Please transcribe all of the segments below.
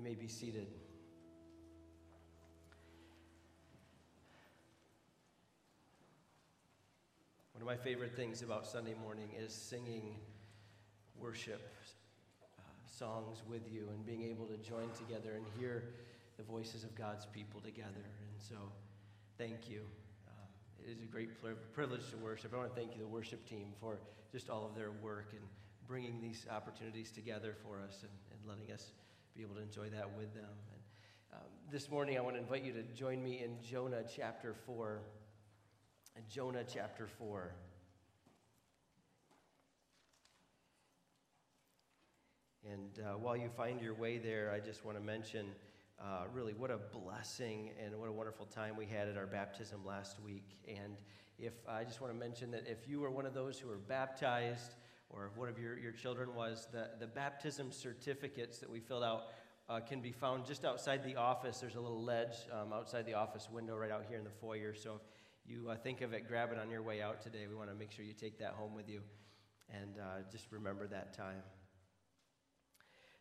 You may be seated. One of my favorite things about Sunday morning is singing worship uh, songs with you and being able to join together and hear the voices of God's people together. And so, thank you. Um, it is a great privilege to worship. I want to thank you, the worship team, for just all of their work and bringing these opportunities together for us and, and letting us be able to enjoy that with them. And um, this morning, I want to invite you to join me in Jonah chapter 4. Jonah chapter 4. And uh, while you find your way there, I just want to mention uh, really what a blessing and what a wonderful time we had at our baptism last week. And if I just want to mention that if you were one of those who were baptized, or if one of your, your children was, the, the baptism certificates that we filled out uh, can be found just outside the office. There's a little ledge um, outside the office window right out here in the foyer. So if you uh, think of it, grab it on your way out today. We want to make sure you take that home with you and uh, just remember that time.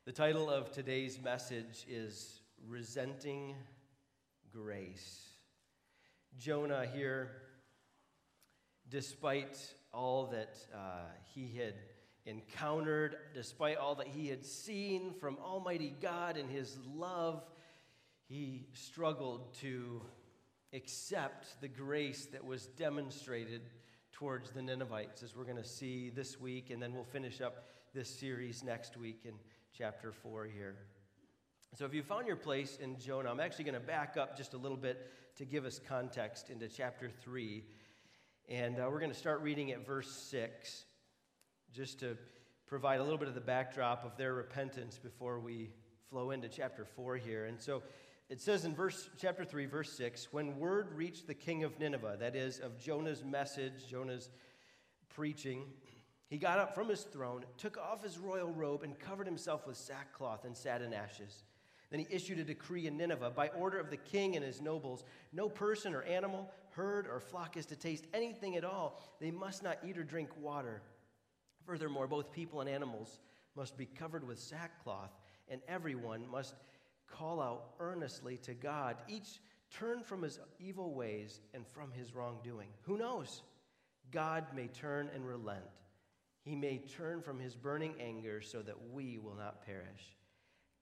The title of today's message is Resenting Grace. Jonah here, despite all that uh, he had encountered, despite all that he had seen from Almighty God and his love, he struggled to accept the grace that was demonstrated towards the Ninevites, as we're going to see this week, and then we'll finish up this series next week in chapter 4 here. So, if you found your place in Jonah, I'm actually going to back up just a little bit to give us context into chapter 3. And uh, we're going to start reading at verse 6, just to provide a little bit of the backdrop of their repentance before we flow into chapter 4 here. And so, it says in verse chapter 3 verse 6 when word reached the king of nineveh that is of jonah's message jonah's preaching he got up from his throne took off his royal robe and covered himself with sackcloth and sat in ashes then he issued a decree in nineveh by order of the king and his nobles no person or animal herd or flock is to taste anything at all they must not eat or drink water furthermore both people and animals must be covered with sackcloth and everyone must call out earnestly to God, each turn from his evil ways and from his wrongdoing. Who knows? God may turn and relent. He may turn from his burning anger so that we will not perish.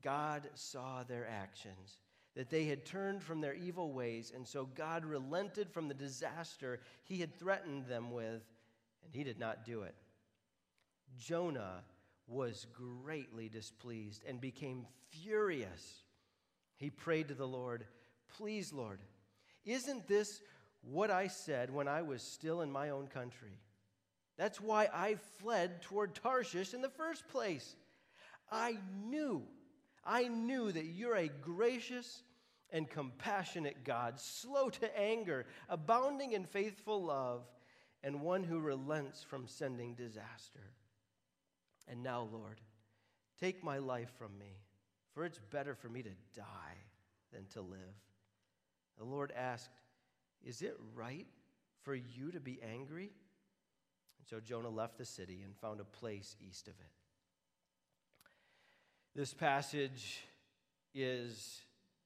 God saw their actions, that they had turned from their evil ways, and so God relented from the disaster he had threatened them with, and he did not do it. Jonah was greatly displeased and became furious he prayed to the Lord, Please, Lord, isn't this what I said when I was still in my own country? That's why I fled toward Tarshish in the first place. I knew, I knew that you're a gracious and compassionate God, slow to anger, abounding in faithful love, and one who relents from sending disaster. And now, Lord, take my life from me for it's better for me to die than to live. The Lord asked, Is it right for you to be angry? And so Jonah left the city and found a place east of it. This passage is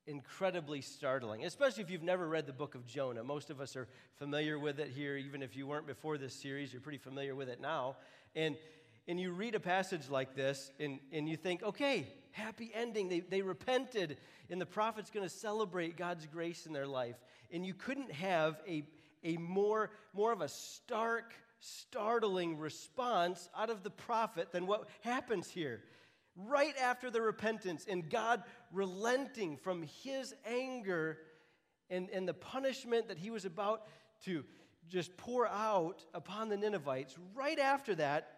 incredibly startling, especially if you've never read the book of Jonah. Most of us are familiar with it here, even if you weren't before this series, you're pretty familiar with it now. And, and you read a passage like this, and, and you think, okay, happy ending. They, they repented, and the prophet's going to celebrate God's grace in their life. And you couldn't have a, a more, more of a stark, startling response out of the prophet than what happens here. Right after the repentance and God relenting from his anger and, and the punishment that he was about to just pour out upon the Ninevites, right after that,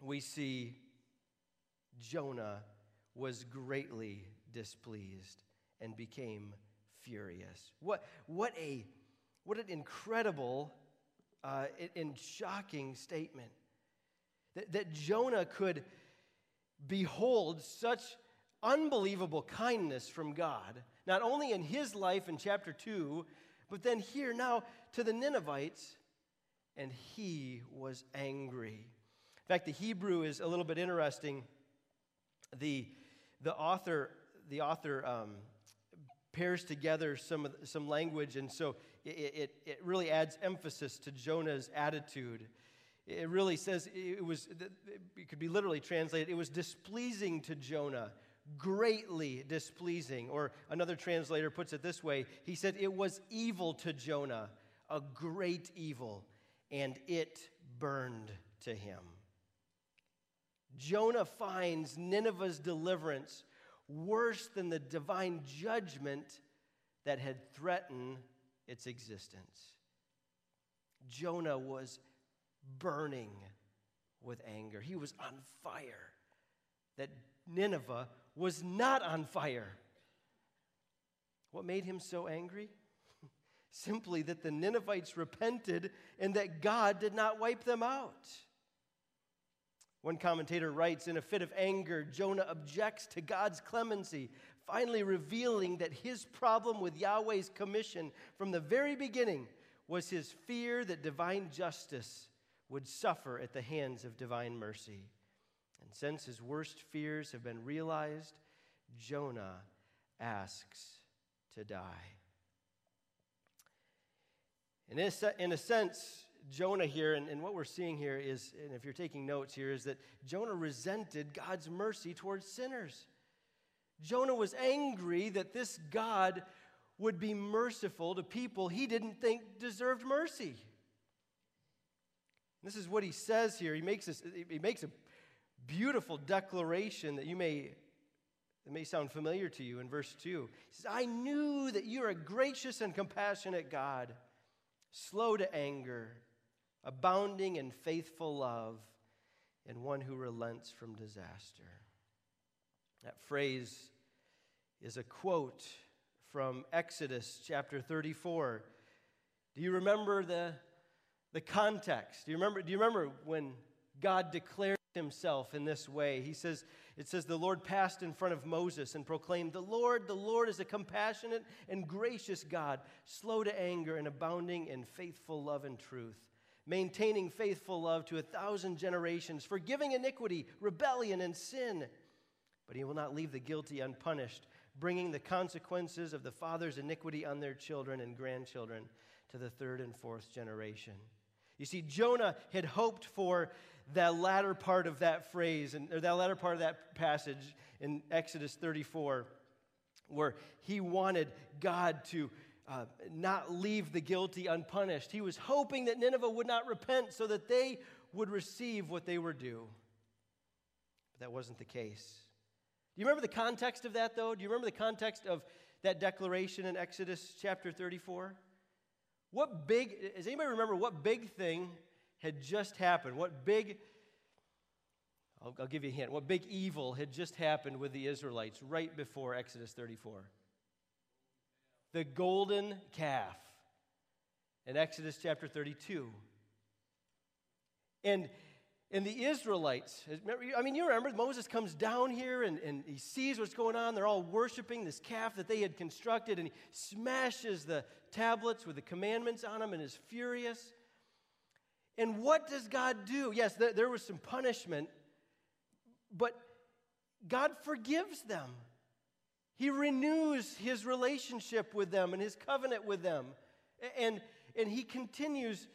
we see Jonah was greatly displeased and became furious. What, what, a, what an incredible uh, and shocking statement. That, that Jonah could behold such unbelievable kindness from God, not only in his life in chapter 2, but then here now to the Ninevites, and he was angry. In fact, the Hebrew is a little bit interesting. The the author the author um, pairs together some, some language, and so it, it, it really adds emphasis to Jonah's attitude. It really says it was, it could be literally translated, it was displeasing to Jonah, greatly displeasing. Or another translator puts it this way he said, It was evil to Jonah, a great evil, and it burned to him. Jonah finds Nineveh's deliverance worse than the divine judgment that had threatened its existence. Jonah was burning with anger, he was on fire. That Nineveh was not on fire. What made him so angry? Simply that the Ninevites repented and that God did not wipe them out. One commentator writes In a fit of anger, Jonah objects to God's clemency, finally revealing that his problem with Yahweh's commission from the very beginning was his fear that divine justice would suffer at the hands of divine mercy. And since his worst fears have been realized, Jonah asks to die. And in a sense, Jonah here, and, and what we're seeing here is, and if you're taking notes here, is that Jonah resented God's mercy towards sinners. Jonah was angry that this God would be merciful to people he didn't think deserved mercy. This is what he says here. He makes, this, he makes a beautiful declaration that you may it may sound familiar to you in verse 2. He says, I knew that you are a gracious and compassionate God, slow to anger, abounding in faithful love, and one who relents from disaster. That phrase is a quote from Exodus chapter 34. Do you remember the, the context? Do you remember, do you remember when God declared himself in this way? He says, it says, The Lord passed in front of Moses and proclaimed, The Lord, the Lord is a compassionate and gracious God, slow to anger and abounding in faithful love and truth maintaining faithful love to a thousand generations, forgiving iniquity, rebellion, and sin. But he will not leave the guilty unpunished, bringing the consequences of the father's iniquity on their children and grandchildren to the third and fourth generation. You see, Jonah had hoped for that latter part of that phrase, and, or that latter part of that passage in Exodus 34, where he wanted God to uh, not leave the guilty unpunished. He was hoping that Nineveh would not repent so that they would receive what they were due. But that wasn't the case. Do you remember the context of that, though? Do you remember the context of that declaration in Exodus chapter 34? What big, does anybody remember what big thing had just happened? What big, I'll, I'll give you a hint, what big evil had just happened with the Israelites right before Exodus 34? the golden calf in Exodus chapter 32. And, and the Israelites, I mean, you remember Moses comes down here and, and he sees what's going on. They're all worshiping this calf that they had constructed, and he smashes the tablets with the commandments on them and is furious. And what does God do? Yes, there, was some punishment, but God forgives them. He renews his relationship with them and his covenant with them. And, and he continues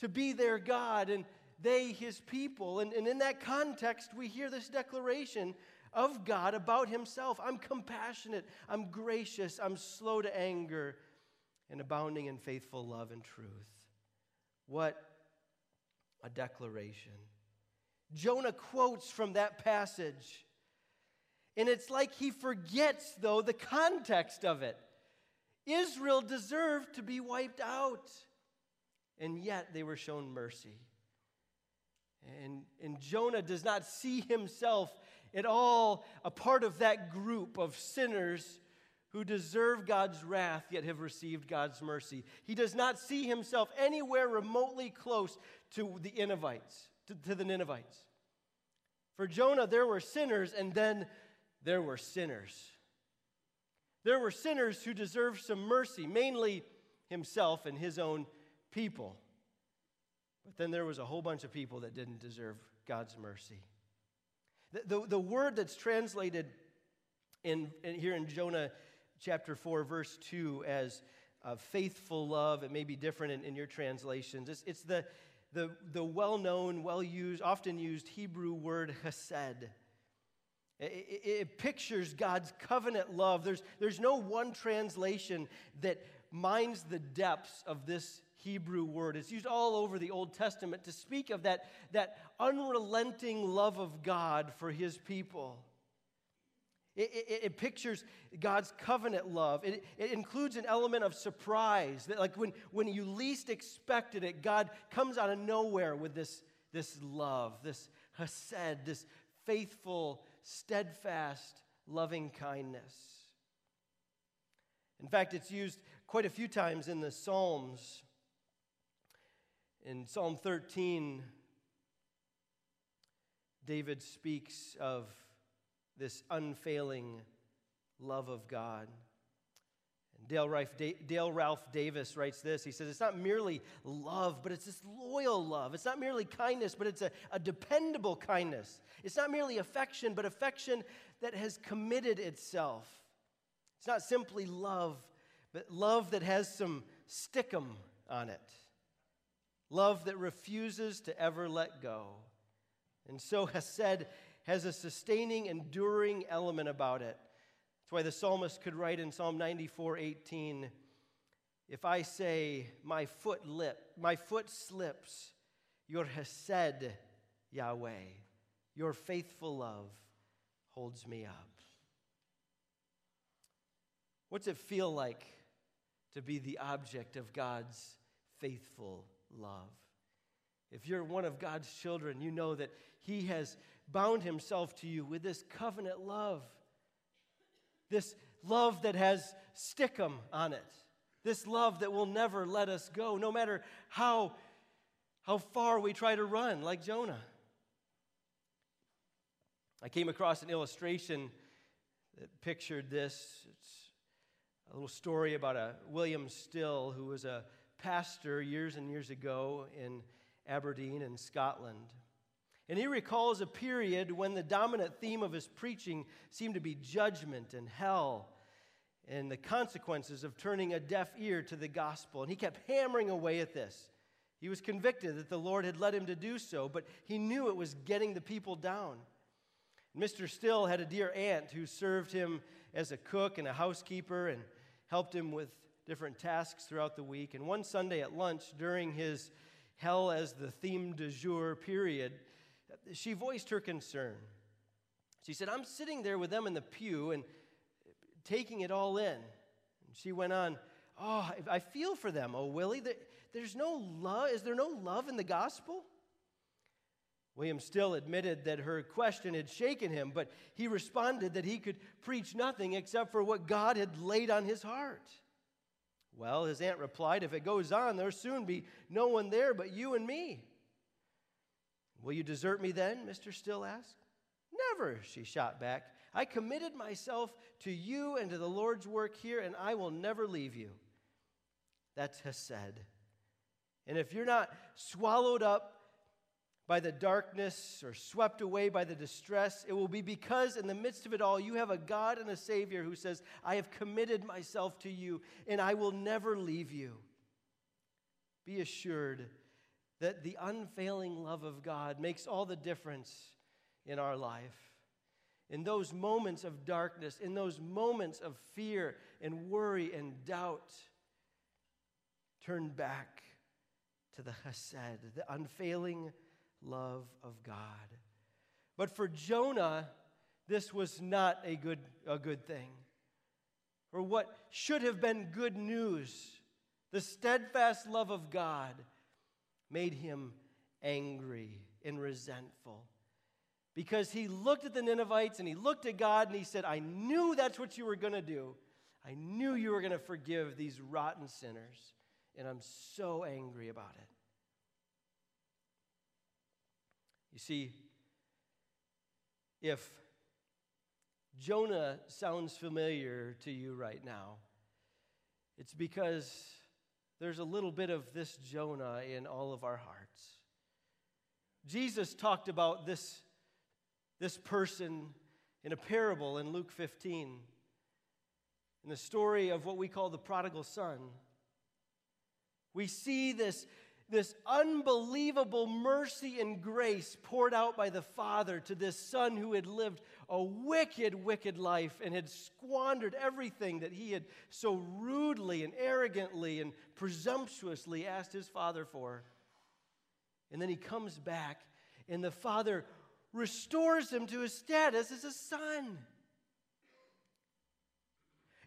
to be their God and they his people. And, and in that context, we hear this declaration of God about himself I'm compassionate, I'm gracious, I'm slow to anger, and abounding in faithful love and truth. What a declaration. Jonah quotes from that passage and it's like he forgets, though, the context of it. Israel deserved to be wiped out, and yet they were shown mercy. And, and Jonah does not see himself at all a part of that group of sinners who deserve God's wrath yet have received God's mercy. He does not see himself anywhere remotely close to the Ninevites, to, to the Ninevites. For Jonah, there were sinners, and then there were sinners. There were sinners who deserved some mercy, mainly himself and his own people. But then there was a whole bunch of people that didn't deserve God's mercy. The, the, the word that's translated in, in here in Jonah chapter 4, verse 2, as uh, faithful love. It may be different in, in your translations. It's, it's the, the, the well known, well used, often used Hebrew word hesed. It, it, it, pictures God's covenant love. There's, there's no one translation that mines the depths of this Hebrew word. It's used all over the Old Testament to speak of that, that unrelenting love of God for his people. It, it, it, pictures God's covenant love. It, it includes an element of surprise. That like when, when you least expected it, God comes out of nowhere with this, this love, this hesed, this faithful, steadfast, loving kindness. In fact, it's used quite a few times in the Psalms. In Psalm 13, David speaks of this unfailing love of God. And Dale Ralph, Dale Ralph Davis writes this. He says, It's not merely love, but it's this loyal love. It's not merely kindness, but it's a, a dependable kindness. It's not merely affection, but affection that has committed itself. It's not simply love, but love that has some stickum on it. Love that refuses to ever let go. And so Hesed has a sustaining, enduring element about it. That's why the psalmist could write in Psalm 94 18, if I say, my foot lip, my foot slips, your hesed, Yahweh, your faithful love holds me up. What's it feel like to be the object of God's faithful love? If you're one of God's children, you know that He has bound himself to you with this covenant love. This love that has stickum on it. This love that will never let us go, no matter how, how far we try to run, like Jonah. I came across an illustration that pictured this. It's a little story about a William Still, who was a pastor years and years ago in Aberdeen in Scotland. And he recalls a period when the dominant theme of his preaching seemed to be judgment and hell and the consequences of turning a deaf ear to the gospel. And he kept hammering away at this. He was convicted that the Lord had led him to do so, but he knew it was getting the people down. Mr. Still had a dear aunt who served him as a cook and a housekeeper and helped him with different tasks throughout the week. And one Sunday at lunch, during his hell as the theme du jour period, she voiced her concern. She said, I'm sitting there with them in the pew and taking it all in. And she went on, Oh, I feel for them, oh, Willie. There's no love. Is there no love in the gospel? William Still admitted that her question had shaken him, but he responded that he could preach nothing except for what God had laid on his heart. Well, his aunt replied, If it goes on, there'll soon be no one there but you and me. Will you desert me then? Mr. Still asked. Never, she shot back. I committed myself to you and to the Lord's work here, and I will never leave you. That's Hesed. And if you're not swallowed up by the darkness or swept away by the distress, it will be because in the midst of it all, you have a God and a Savior who says, I have committed myself to you, and I will never leave you. Be assured that the unfailing love of God makes all the difference in our life. In those moments of darkness, in those moments of fear and worry and doubt, turn back to the chesed, the unfailing love of God. But for Jonah, this was not a good, a good thing. Or what should have been good news, the steadfast love of God made him angry and resentful. Because he looked at the Ninevites and he looked at God and he said, I knew that's what you were going to do. I knew you were going to forgive these rotten sinners. And I'm so angry about it. You see, if Jonah sounds familiar to you right now, it's because there's a little bit of this Jonah in all of our hearts. Jesus talked about this, this person in a parable in Luke 15, in the story of what we call the prodigal son. We see this, this unbelievable mercy and grace poured out by the Father to this son who had lived a wicked, wicked life and had squandered everything that he had so rudely and arrogantly and presumptuously asked his father for. And then he comes back, and the father restores him to his status as a son.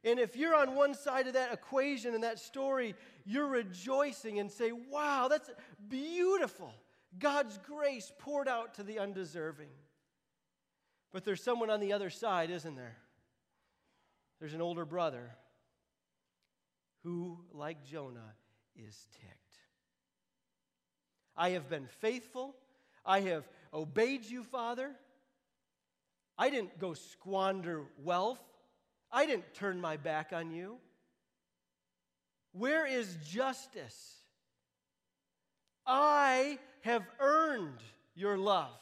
And if you're on one side of that equation and that story, you're rejoicing and say, wow, that's beautiful. God's grace poured out to the undeserving. But there's someone on the other side, isn't there? There's an older brother who, like Jonah, is ticked. I have been faithful. I have obeyed you, Father. I didn't go squander wealth. I didn't turn my back on you. Where is justice? I have earned your love.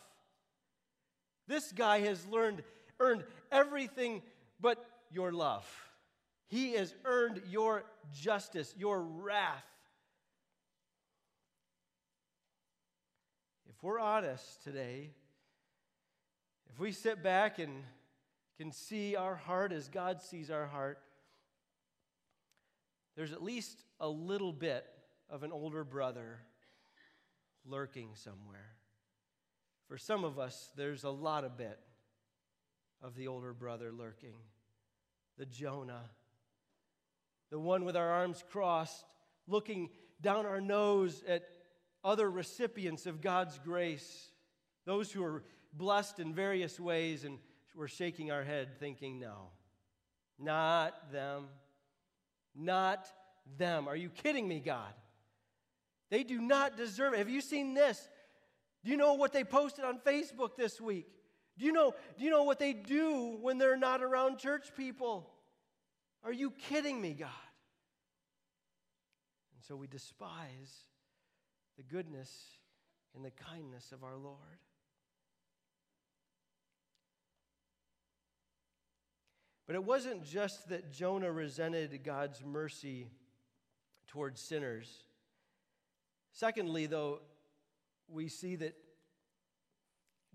This guy has learned, earned everything but your love. He has earned your justice, your wrath. If we're honest today, if we sit back and can see our heart as God sees our heart, there's at least a little bit of an older brother lurking somewhere. For some of us, there's a lot of bit of the older brother lurking. The Jonah, the one with our arms crossed, looking down our nose at other recipients of God's grace, those who are blessed in various ways, and we're shaking our head thinking, no, not them. Not them. Are you kidding me, God? They do not deserve it. Have you seen this? Do you know what they posted on Facebook this week? Do you know, do you know what they do when they're not around church people? Are you kidding me, God? And so we despise the goodness and the kindness of our Lord. But it wasn't just that Jonah resented God's mercy towards sinners. Secondly, though, we see that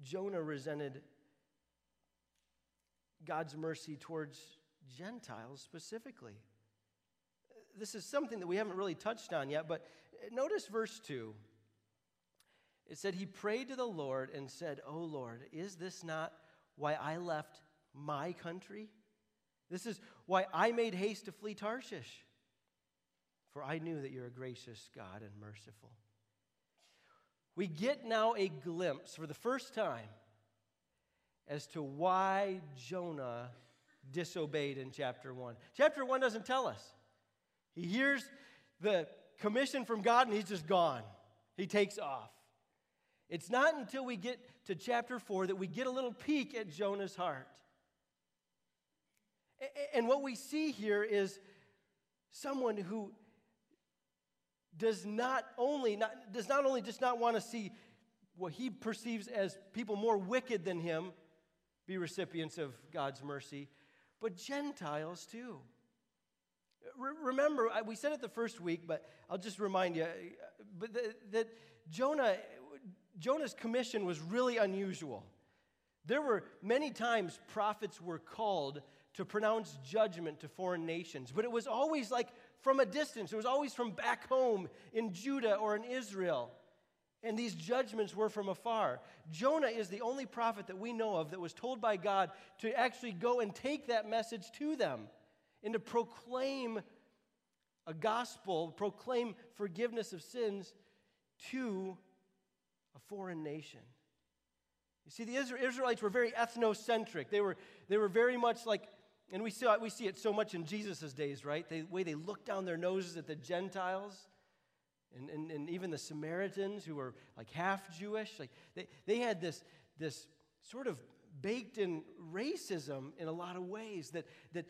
Jonah resented God's mercy towards Gentiles specifically. This is something that we haven't really touched on yet, but notice verse 2. It said, He prayed to the Lord and said, Oh Lord, is this not why I left my country? This is why I made haste to flee Tarshish, for I knew that you're a gracious God and merciful we get now a glimpse for the first time as to why Jonah disobeyed in chapter 1. Chapter 1 doesn't tell us. He hears the commission from God and he's just gone. He takes off. It's not until we get to chapter 4 that we get a little peek at Jonah's heart. And what we see here is someone who does not only not, does not only just not want to see what he perceives as people more wicked than him be recipients of God's mercy, but Gentiles too. Re- remember, we said it the first week, but I'll just remind you but that Jonah, Jonah's commission was really unusual. There were many times prophets were called to pronounce judgment to foreign nations, but it was always like from a distance. It was always from back home in Judah or in Israel. And these judgments were from afar. Jonah is the only prophet that we know of that was told by God to actually go and take that message to them and to proclaim a gospel, proclaim forgiveness of sins to a foreign nation. You see, the Israelites were very ethnocentric. They were, they were very much like and we see, we see it so much in Jesus' days, right? The way they look down their noses at the Gentiles and, and, and even the Samaritans who were like half Jewish. Like they, they had this, this sort of baked in racism in a lot of ways that, that,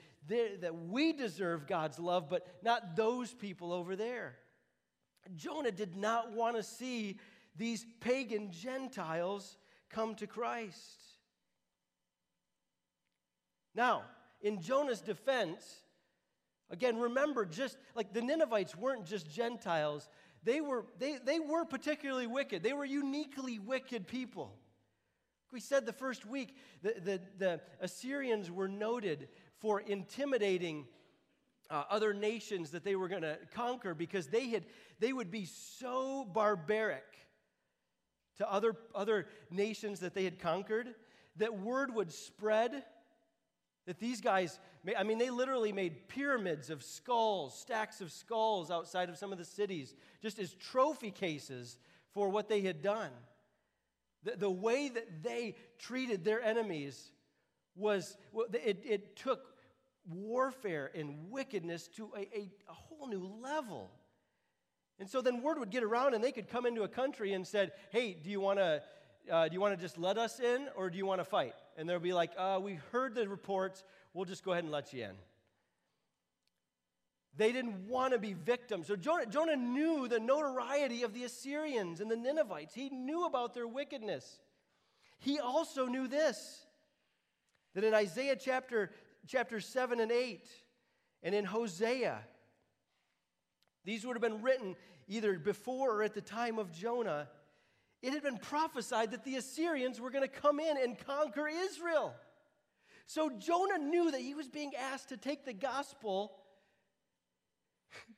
that we deserve God's love, but not those people over there. Jonah did not want to see these pagan Gentiles come to Christ. Now, in Jonah's defense, again, remember, just like the Ninevites weren't just Gentiles, they were, they, they were particularly wicked. They were uniquely wicked people. We said the first week that the, the Assyrians were noted for intimidating uh, other nations that they were going to conquer because they, had, they would be so barbaric to other, other nations that they had conquered that word would spread that these guys, I mean, they literally made pyramids of skulls, stacks of skulls outside of some of the cities, just as trophy cases for what they had done. The, the way that they treated their enemies was, it, it took warfare and wickedness to a, a, a whole new level. And so then word would get around and they could come into a country and said, hey, do you want to uh, do you want to just let us in or do you want to fight? And they'll be like, uh, we heard the reports. We'll just go ahead and let you in. They didn't want to be victims. So Jonah, Jonah knew the notoriety of the Assyrians and the Ninevites. He knew about their wickedness. He also knew this that in Isaiah chapter, chapter 7 and 8, and in Hosea, these would have been written either before or at the time of Jonah it had been prophesied that the Assyrians were going to come in and conquer Israel. So Jonah knew that he was being asked to take the gospel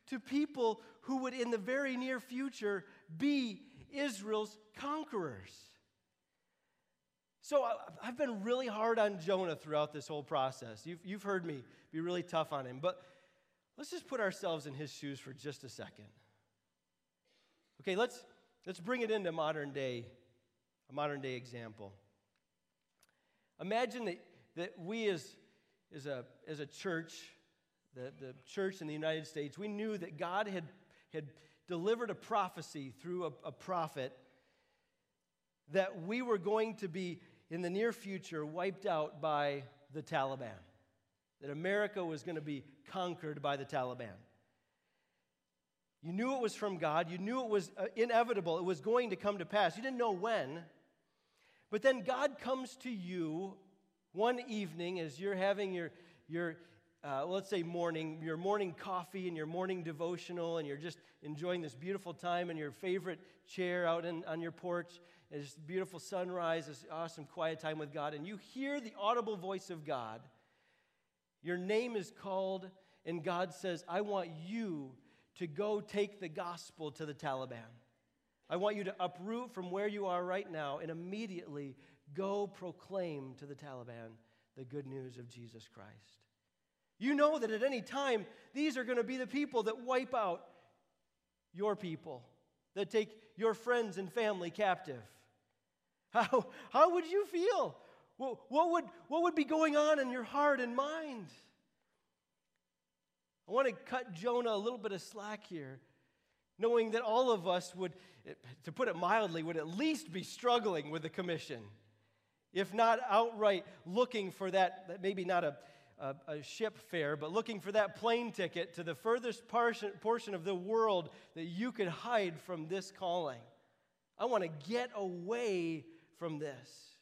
to people who would, in the very near future, be Israel's conquerors. So I've been really hard on Jonah throughout this whole process. You've, you've heard me be really tough on him, but let's just put ourselves in his shoes for just a second. Okay, let's, Let's bring it into modern day, a modern day example. Imagine that, that we as, as, a, as a church, the, the church in the United States, we knew that God had, had delivered a prophecy through a, a prophet that we were going to be, in the near future, wiped out by the Taliban, that America was going to be conquered by the Taliban. You knew it was from God. You knew it was uh, inevitable. It was going to come to pass. You didn't know when. But then God comes to you one evening as you're having your, your uh, let's say, morning, your morning coffee and your morning devotional, and you're just enjoying this beautiful time in your favorite chair out in, on your porch. This beautiful sunrise, this awesome quiet time with God, and you hear the audible voice of God. Your name is called, and God says, I want you to go take the gospel to the Taliban. I want you to uproot from where you are right now and immediately go proclaim to the Taliban the good news of Jesus Christ. You know that at any time, these are going to be the people that wipe out your people, that take your friends and family captive. How, how would you feel? What, would, what would be going on in your heart and mind? I want to cut Jonah a little bit of slack here, knowing that all of us would, to put it mildly, would at least be struggling with the commission, if not outright looking for that, maybe not a, a, a ship fare, but looking for that plane ticket to the furthest portion, portion of the world that you could hide from this calling. I want to get away from this.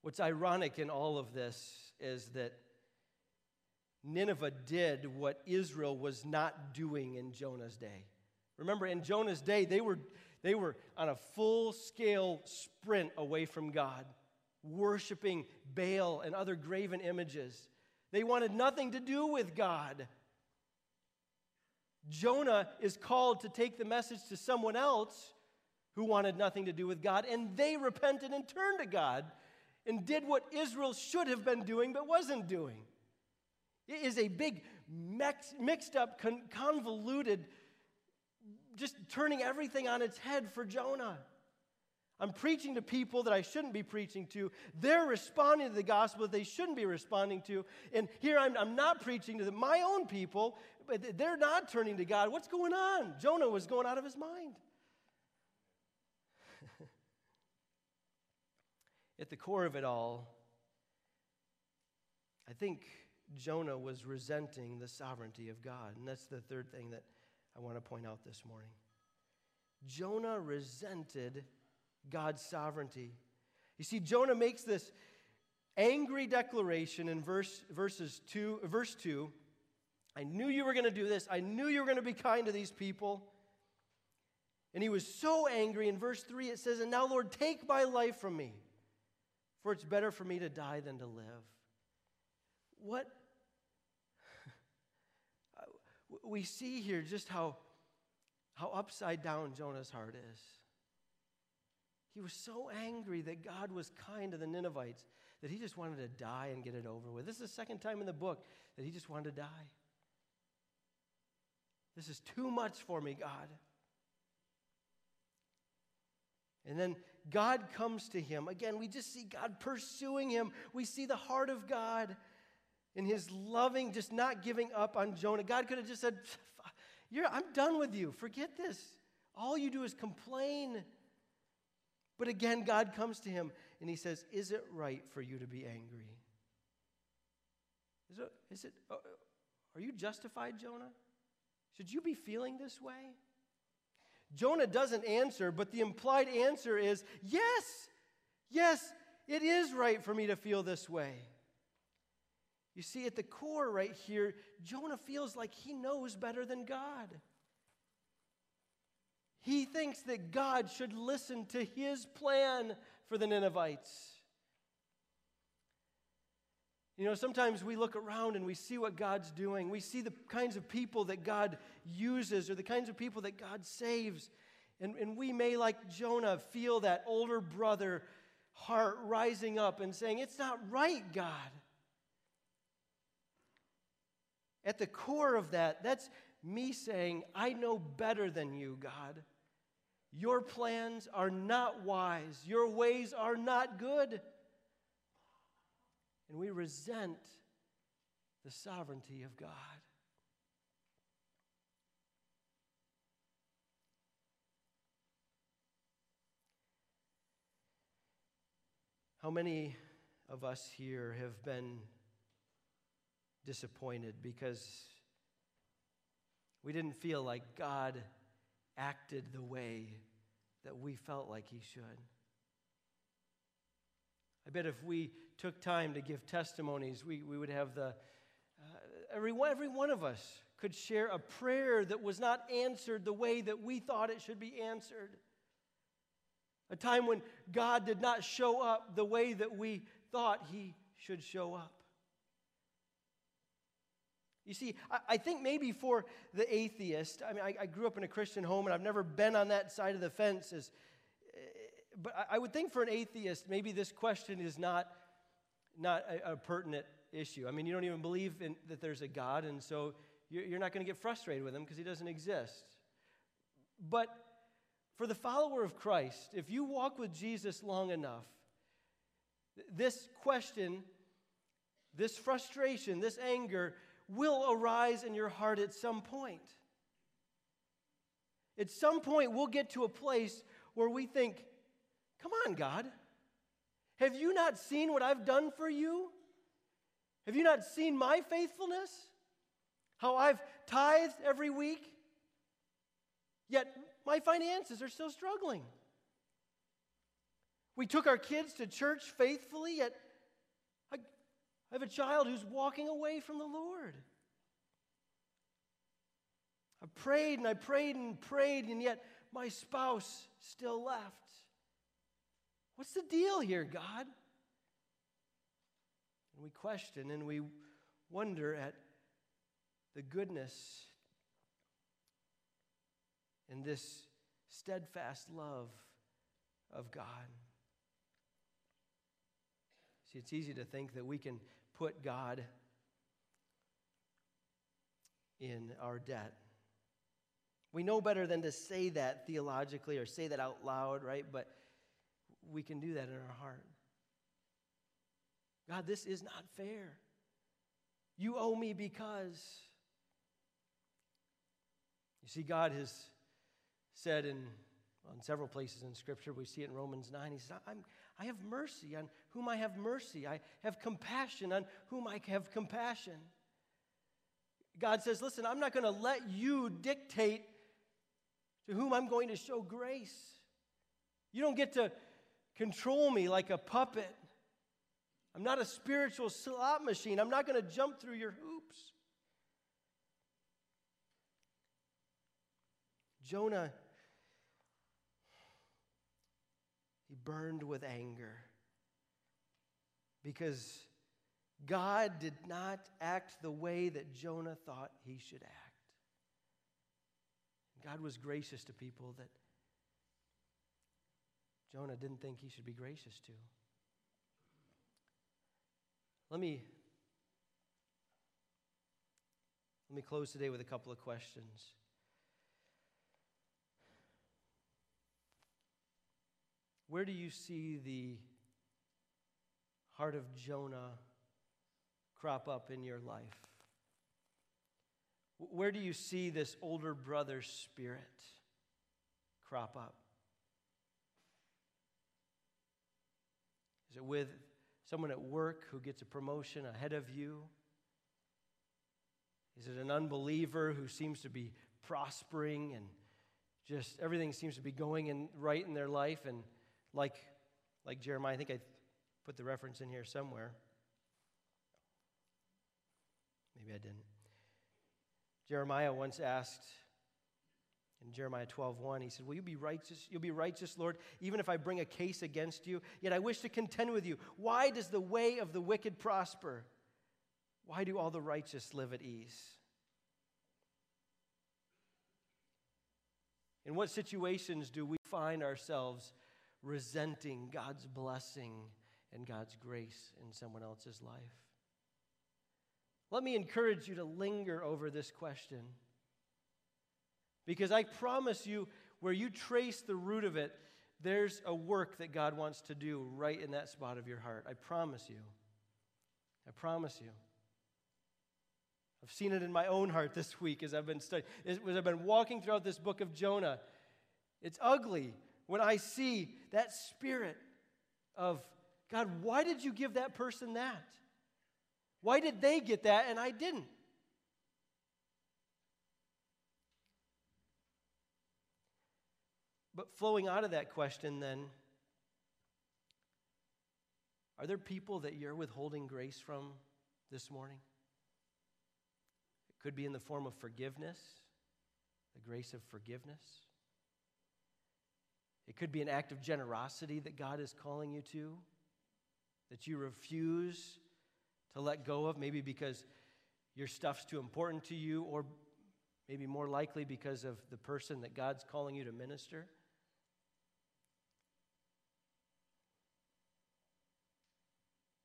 What's ironic in all of this is that Nineveh did what Israel was not doing in Jonah's day. Remember, in Jonah's day, they were, they were on a full scale sprint away from God, worshiping Baal and other graven images. They wanted nothing to do with God. Jonah is called to take the message to someone else who wanted nothing to do with God, and they repented and turned to God and did what Israel should have been doing but wasn't doing. It is a big, mixed up, convoluted, just turning everything on its head for Jonah. I'm preaching to people that I shouldn't be preaching to. They're responding to the gospel that they shouldn't be responding to. And here I'm, I'm not preaching to the, my own people, but they're not turning to God. What's going on? Jonah was going out of his mind. At the core of it all, I think Jonah was resenting the sovereignty of God. And that's the third thing that I want to point out this morning. Jonah resented God's sovereignty. You see, Jonah makes this angry declaration in verse, verses two, verse 2. I knew you were going to do this. I knew you were going to be kind to these people. And he was so angry. In verse 3, it says, And now, Lord, take my life from me, for it's better for me to die than to live. What? we see here just how, how upside down Jonah's heart is. He was so angry that God was kind to the Ninevites that he just wanted to die and get it over with. This is the second time in the book that he just wanted to die. This is too much for me, God. And then God comes to him. Again, we just see God pursuing him. We see the heart of God in his loving, just not giving up on Jonah. God could have just said, I'm done with you. Forget this. All you do is complain. But again, God comes to him and he says, Is it right for you to be angry? Is it, is it uh, are you justified, Jonah? Should you be feeling this way? Jonah doesn't answer, but the implied answer is yes, yes, it is right for me to feel this way. You see, at the core right here, Jonah feels like he knows better than God. He thinks that God should listen to his plan for the Ninevites. You know, sometimes we look around and we see what God's doing. We see the kinds of people that God uses or the kinds of people that God saves. And, and we may, like Jonah, feel that older brother heart rising up and saying, It's not right, God. At the core of that, that's me saying, I know better than you, God. Your plans are not wise, your ways are not good. And we resent the sovereignty of God. How many of us here have been disappointed because we didn't feel like God acted the way that we felt like He should? I bet if we took time to give testimonies, we, we would have the, uh, every, one, every one of us could share a prayer that was not answered the way that we thought it should be answered. A time when God did not show up the way that we thought He should show up. You see, I, I think maybe for the atheist, I mean, I, I, grew up in a Christian home and I've never been on that side of the fence. As, but I, would think for an atheist, maybe this question is not, not a, a pertinent issue. I mean, you don't even believe in, that there's a God, and so you're, you're not going to get frustrated with him because he doesn't exist. But for the follower of Christ, if you walk with Jesus long enough, this question, this frustration, this anger will arise in your heart at some point. At some point, we'll get to a place where we think, Come on, God. Have you not seen what I've done for you? Have you not seen my faithfulness? How I've tithed every week? Yet my finances are still struggling. We took our kids to church faithfully, yet I, I have a child who's walking away from the Lord. I prayed and I prayed and prayed, and yet my spouse still left. What's the deal here, God? And we question and we wonder at the goodness and this steadfast love of God. See, it's easy to think that we can put God in our debt. We know better than to say that theologically or say that out loud, right? But we can do that in our heart. God, this is not fair. You owe me because. You see, God has said in on several places in Scripture, we see it in Romans 9. He says, I'm, I have mercy on whom I have mercy. I have compassion on whom I have compassion. God says, Listen, I'm not going to let you dictate to whom I'm going to show grace. You don't get to control me like a puppet. I'm not a spiritual slot machine. I'm not going to jump through your hoops. Jonah, he burned with anger because God did not act the way that Jonah thought he should act. God was gracious to people that Jonah didn't think he should be gracious to. Let me let me close today with a couple of questions. Where do you see the heart of Jonah crop up in your life? Where do you see this older brother spirit crop up? Is it with someone at work who gets a promotion ahead of you? Is it an unbeliever who seems to be prospering and just everything seems to be going in right in their life and like like Jeremiah, I think I put the reference in here somewhere. Maybe I didn't. Jeremiah once asked in Jeremiah 12:1, he said, "Will you be righteous? You'll be righteous, Lord, even if I bring a case against you. Yet I wish to contend with you. Why does the way of the wicked prosper? Why do all the righteous live at ease?" In what situations do we find ourselves resenting God's blessing and God's grace in someone else's life? Let me encourage you to linger over this question. Because I promise you, where you trace the root of it, there's a work that God wants to do right in that spot of your heart. I promise you. I promise you. I've seen it in my own heart this week as I've been studying, as I've been walking throughout this book of Jonah. It's ugly when I see that spirit of, God, why did you give that person that? Why did they get that and I didn't? But flowing out of that question, then, are there people that you're withholding grace from this morning? It could be in the form of forgiveness, the grace of forgiveness. It could be an act of generosity that God is calling you to, that you refuse to let go of, maybe because your stuff's too important to you, or maybe more likely because of the person that God's calling you to minister.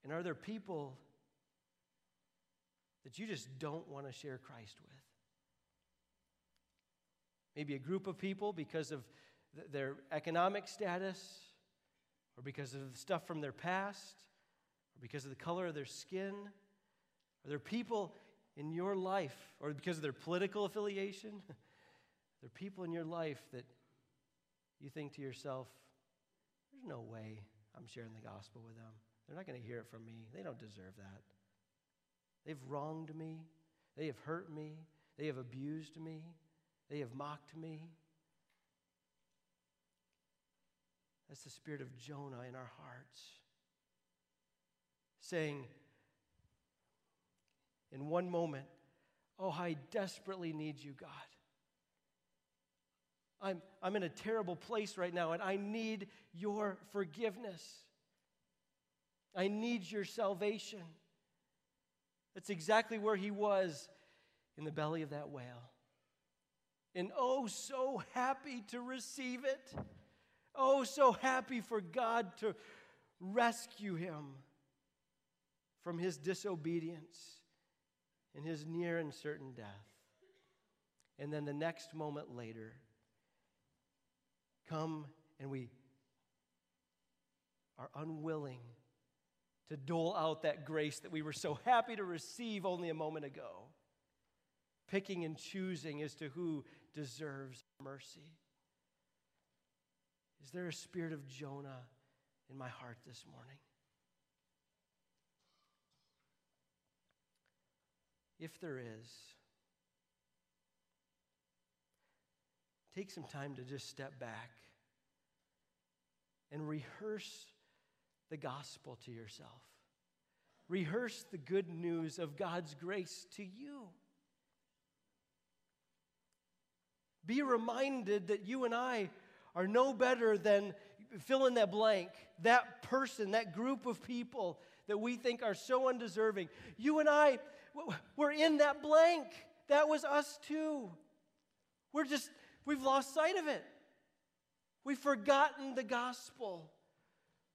And are there people that you just don't want to share Christ with? Maybe a group of people because of th- their economic status, or because of the stuff from their past, or because of the color of their skin? Are there people in your life, or because of their political affiliation? are there people in your life that you think to yourself, there's no way I'm sharing the gospel with them? They're not going to hear it from me. They don't deserve that. They've wronged me. They have hurt me. They have abused me. They have mocked me. That's the spirit of Jonah in our hearts saying, in one moment, Oh, I desperately need you, God. I'm, I'm in a terrible place right now, and I need your forgiveness. I need your salvation. That's exactly where he was in the belly of that whale. And oh, so happy to receive it. Oh, so happy for God to rescue him from his disobedience and his near and certain death. And then the next moment later, come and we are unwilling to dole out that grace that we were so happy to receive only a moment ago, picking and choosing as to who deserves mercy. Is there a spirit of Jonah in my heart this morning? If there is, take some time to just step back and rehearse the gospel to yourself. Rehearse the good news of God's grace to you. Be reminded that you and I are no better than fill in that blank, that person, that group of people that we think are so undeserving. You and I, we're in that blank. That was us too. We're just, we've lost sight of it. We've forgotten the gospel.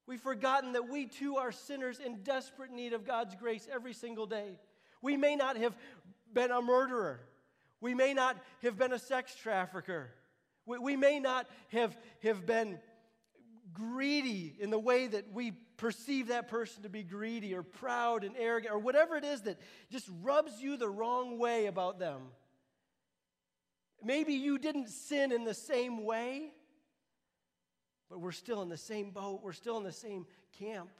We've forgotten that we too are sinners in desperate need of God's grace every single day. We may not have been a murderer. We may not have been a sex trafficker. We, we may not have, have been greedy in the way that we perceive that person to be greedy or proud and arrogant or whatever it is that just rubs you the wrong way about them. Maybe you didn't sin in the same way, but we're still in the same boat. We're still in the same camp.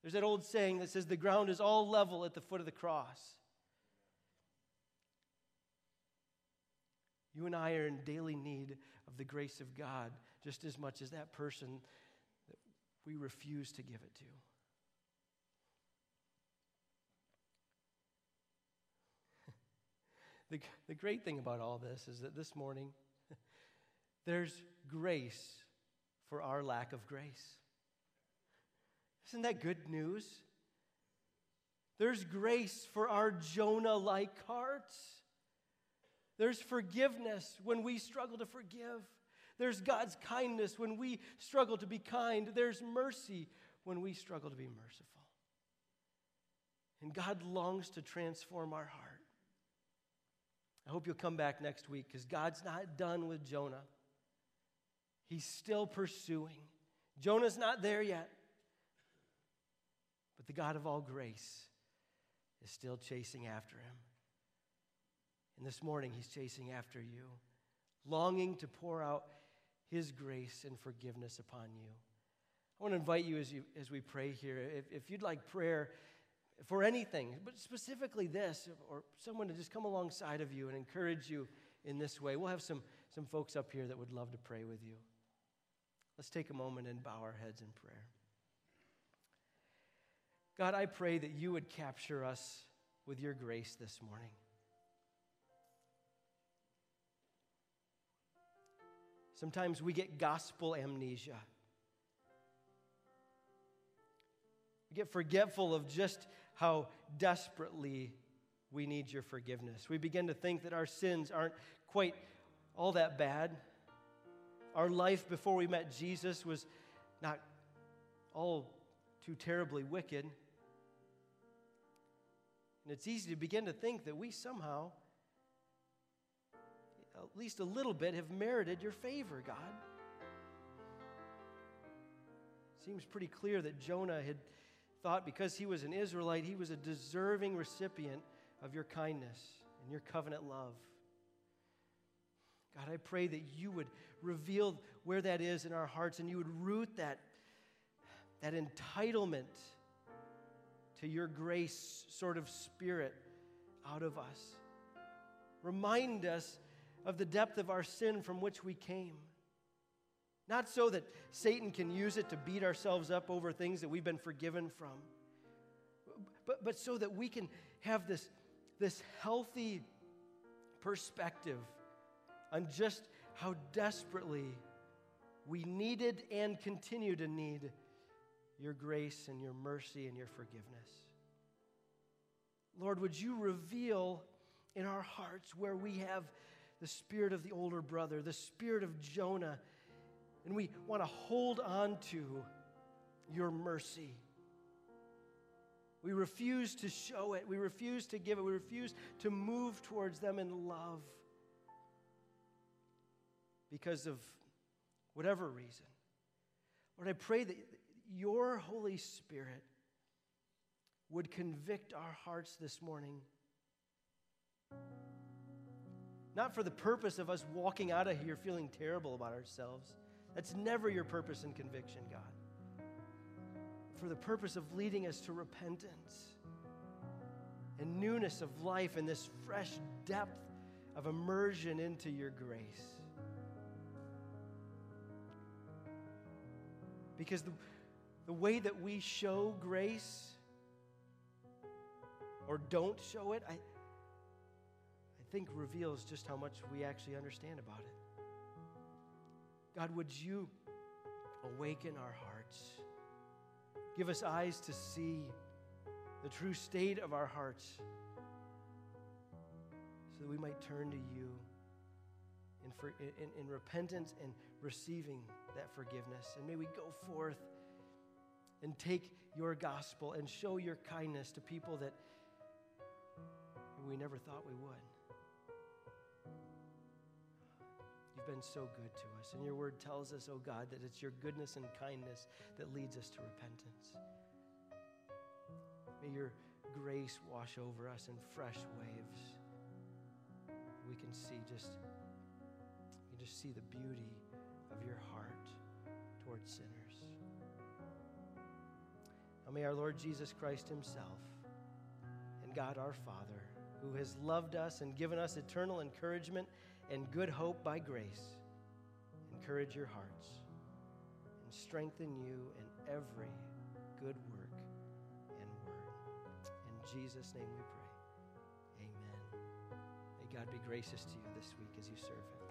There's that old saying that says the ground is all level at the foot of the cross. You and I are in daily need of the grace of God just as much as that person that we refuse to give it to. the, the great thing about all this is that this morning, there's grace for our lack of grace. Isn't that good news? There's grace for our Jonah like hearts. There's forgiveness when we struggle to forgive. There's God's kindness when we struggle to be kind. There's mercy when we struggle to be merciful. And God longs to transform our heart. I hope you'll come back next week because God's not done with Jonah. He's still pursuing. Jonah's not there yet. But the God of all grace is still chasing after him. And this morning, he's chasing after you, longing to pour out his grace and forgiveness upon you. I want to invite you as, you, as we pray here, if, if you'd like prayer for anything, but specifically this, or someone to just come alongside of you and encourage you in this way, we'll have some, some folks up here that would love to pray with you. Let's take a moment and bow our heads in prayer. God, I pray that you would capture us with your grace this morning. Sometimes we get gospel amnesia. We get forgetful of just how desperately we need your forgiveness. We begin to think that our sins aren't quite all that bad. Our life before we met Jesus was not all too terribly wicked. And it's easy to begin to think that we somehow at least a little bit, have merited your favor, God. Seems pretty clear that Jonah had thought because he was an Israelite, he was a deserving recipient of your kindness and your covenant love. God, I pray that you would reveal where that is in our hearts and you would root that, that entitlement to your grace sort of spirit out of us. Remind us of the depth of our sin from which we came. Not so that Satan can use it to beat ourselves up over things that we've been forgiven from, but, but so that we can have this, this healthy perspective on just how desperately we needed and continue to need your grace and your mercy and your forgiveness. Lord, would you reveal in our hearts where we have the spirit of the older brother, the spirit of Jonah. And we want to hold on to your mercy. We refuse to show it. We refuse to give it. We refuse to move towards them in love because of whatever reason. Lord, I pray that your Holy Spirit would convict our hearts this morning not for the purpose of us walking out of here feeling terrible about ourselves. That's never your purpose and conviction, God. For the purpose of leading us to repentance and newness of life and this fresh depth of immersion into your grace. Because the, the way that we show grace or don't show it, I, I think reveals just how much we actually understand about it. God, would you awaken our hearts? Give us eyes to see the true state of our hearts so that we might turn to you in, for, in, in repentance and receiving that forgiveness. And may we go forth and take your gospel and show your kindness to people that we never thought we would. You've been so good to us. And your word tells us, oh God, that it's your goodness and kindness that leads us to repentance. May your grace wash over us in fresh waves. We can see just, just see the beauty of your heart towards sinners. Now may our Lord Jesus Christ himself and God our Father, who has loved us and given us eternal encouragement and good hope by grace, encourage your hearts and strengthen you in every good work and word. In Jesus' name we pray. Amen. May God be gracious to you this week as you serve Him.